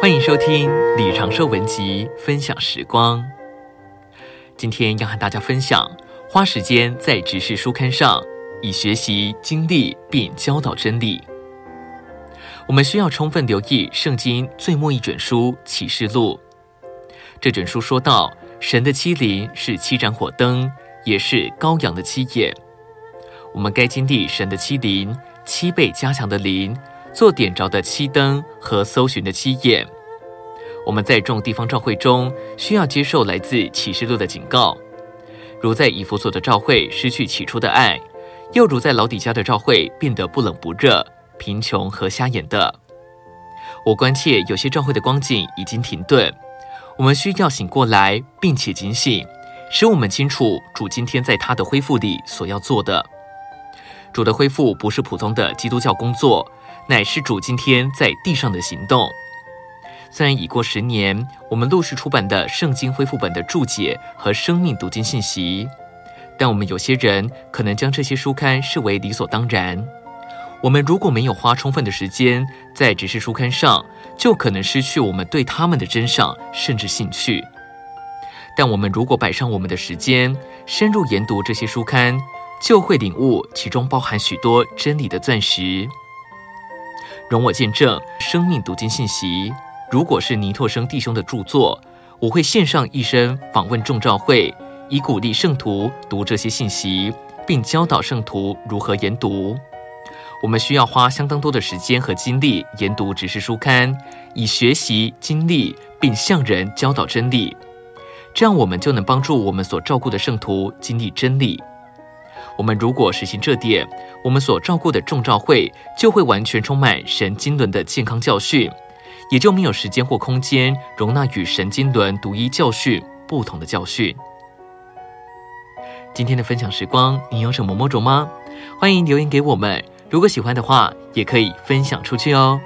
欢迎收听李长寿文集分享时光。今天要和大家分享，花时间在执事书刊上，以学习经历并教导真理。我们需要充分留意圣经最末一卷书启示录。这卷书说到，神的七灵是七盏火灯，也是羔羊的七眼。我们该经历神的七灵，七倍加强的灵。做点着的七灯和搜寻的七眼，我们在众地方照会中需要接受来自启示录的警告，如在以弗所的照会失去起初的爱，又如在老底嘉的照会变得不冷不热、贫穷和瞎眼的。我关切有些照会的光景已经停顿，我们需要醒过来，并且警醒，使我们清楚主今天在他的恢复里所要做的。主的恢复不是普通的基督教工作。乃是主今天在地上的行动。虽然已过十年，我们陆续出版的圣经恢复本的注解和生命读经信息，但我们有些人可能将这些书刊视为理所当然。我们如果没有花充分的时间在执事书刊上，就可能失去我们对他们的珍赏甚至兴趣。但我们如果摆上我们的时间，深入研读这些书刊，就会领悟其中包含许多真理的钻石。容我见证生命读经信息。如果是尼托生弟兄的著作，我会献上一生访问众召会，以鼓励圣徒读这些信息，并教导圣徒如何研读。我们需要花相当多的时间和精力研读指示书刊，以学习、经历并向人教导真理。这样，我们就能帮助我们所照顾的圣徒经历真理。我们如果实行这点，我们所照顾的众召会就会完全充满神经轮的健康教训，也就没有时间或空间容纳与神经轮独一教训不同的教训。今天的分享时光，你有什么摸着吗？欢迎留言给我们。如果喜欢的话，也可以分享出去哦。